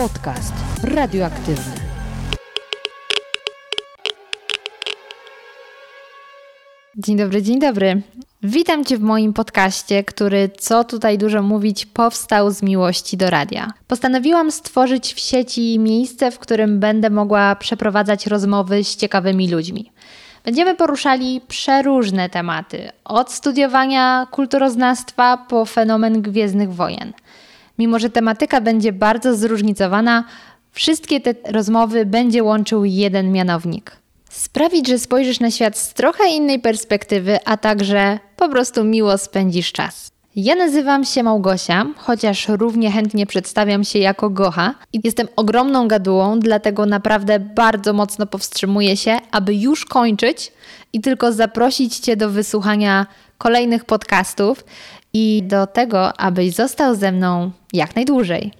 Podcast radioaktywny. Dzień dobry, dzień dobry. Witam Cię w moim podcaście, który, co tutaj dużo mówić, powstał z miłości do radia. Postanowiłam stworzyć w sieci miejsce, w którym będę mogła przeprowadzać rozmowy z ciekawymi ludźmi. Będziemy poruszali przeróżne tematy, od studiowania kulturoznawstwa po fenomen Gwiezdnych Wojen. Mimo, że tematyka będzie bardzo zróżnicowana, wszystkie te rozmowy będzie łączył jeden mianownik. Sprawić, że spojrzysz na świat z trochę innej perspektywy, a także po prostu miło spędzisz czas. Ja nazywam się Małgosia, chociaż równie chętnie przedstawiam się jako Gocha jestem ogromną gadułą, dlatego naprawdę bardzo mocno powstrzymuję się, aby już kończyć i tylko zaprosić Cię do wysłuchania kolejnych podcastów i do tego, abyś został ze mną jak najdłużej.